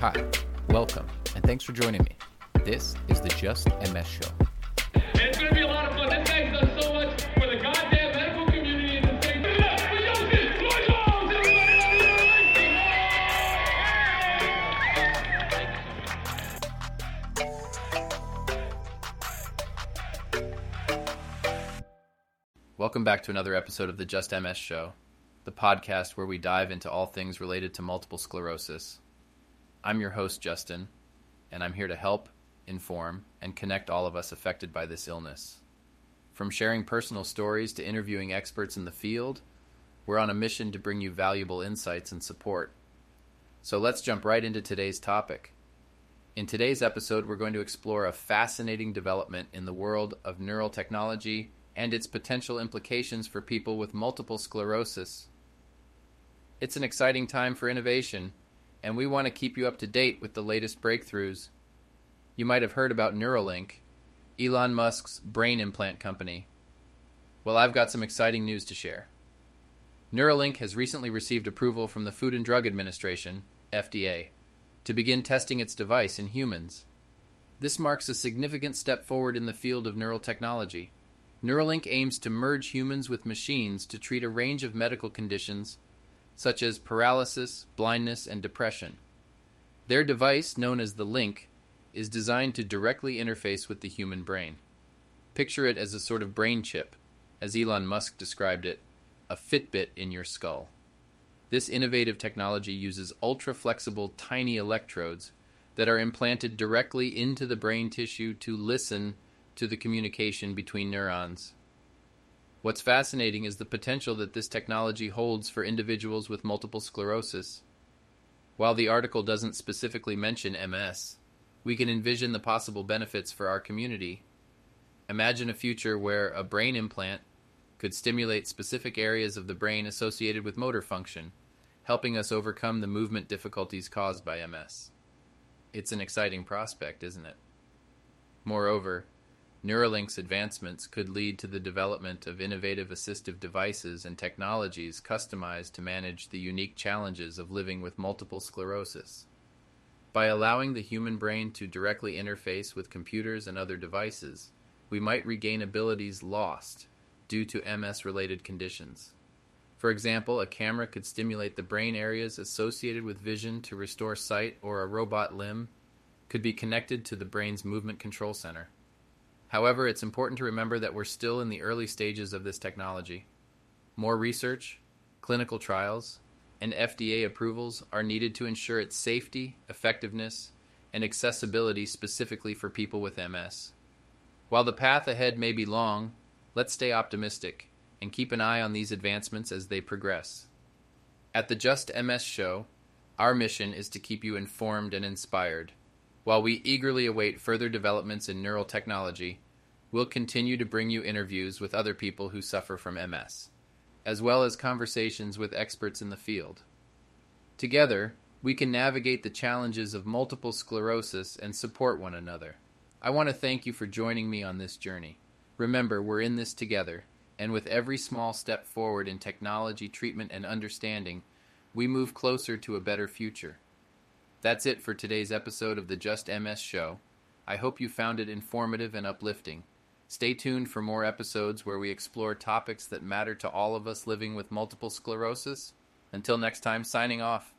Hi, welcome, and thanks for joining me. This is the Just MS Show. It's gonna be a lot of fun. This guy's done so much for the goddamn medical community in the state. Welcome back to another episode of the Just MS Show, the podcast where we dive into all things related to multiple sclerosis. I'm your host, Justin, and I'm here to help, inform, and connect all of us affected by this illness. From sharing personal stories to interviewing experts in the field, we're on a mission to bring you valuable insights and support. So let's jump right into today's topic. In today's episode, we're going to explore a fascinating development in the world of neural technology and its potential implications for people with multiple sclerosis. It's an exciting time for innovation, and we want to keep you up to date with the latest breakthroughs. You might have heard about Neuralink, Elon Musk's brain implant company. Well, I've got some exciting news to share. Neuralink has recently received approval from the Food and Drug Administration, FDA, to begin testing its device in humans. This marks a significant step forward in the field of neural technology. Neuralink aims to merge humans with machines to treat a range of medical conditions such as paralysis, blindness, and depression. Their device, known as the Link, is designed to directly interface with the human brain. Picture it as a sort of brain chip, as Elon Musk described it, a Fitbit in your skull. This innovative technology uses ultra flexible, tiny electrodes that are implanted directly into the brain tissue to listen to the communication between neurons. What's fascinating is the potential that this technology holds for individuals with multiple sclerosis. While the article doesn't specifically mention MS, we can envision the possible benefits for our community. Imagine a future where a brain implant could stimulate specific areas of the brain associated with motor function, helping us overcome the movement difficulties caused by MS. It's an exciting prospect, isn't it? Moreover, Neuralink's advancements could lead to the development of innovative assistive devices and technologies customized to manage the unique challenges of living with multiple sclerosis. By allowing the human brain to directly interface with computers and other devices, we might regain abilities lost due to MS related conditions. For example, a camera could stimulate the brain areas associated with vision to restore sight, or a robot limb could be connected to the brain's movement control center. However, it's important to remember that we're still in the early stages of this technology. More research, clinical trials, and FDA approvals are needed to ensure its safety, effectiveness, and accessibility specifically for people with MS. While the path ahead may be long, let's stay optimistic and keep an eye on these advancements as they progress. At the Just MS show, our mission is to keep you informed and inspired. While we eagerly await further developments in neural technology, we'll continue to bring you interviews with other people who suffer from MS, as well as conversations with experts in the field. Together, we can navigate the challenges of multiple sclerosis and support one another. I want to thank you for joining me on this journey. Remember, we're in this together, and with every small step forward in technology, treatment, and understanding, we move closer to a better future. That's it for today's episode of the Just MS Show. I hope you found it informative and uplifting. Stay tuned for more episodes where we explore topics that matter to all of us living with multiple sclerosis. Until next time, signing off.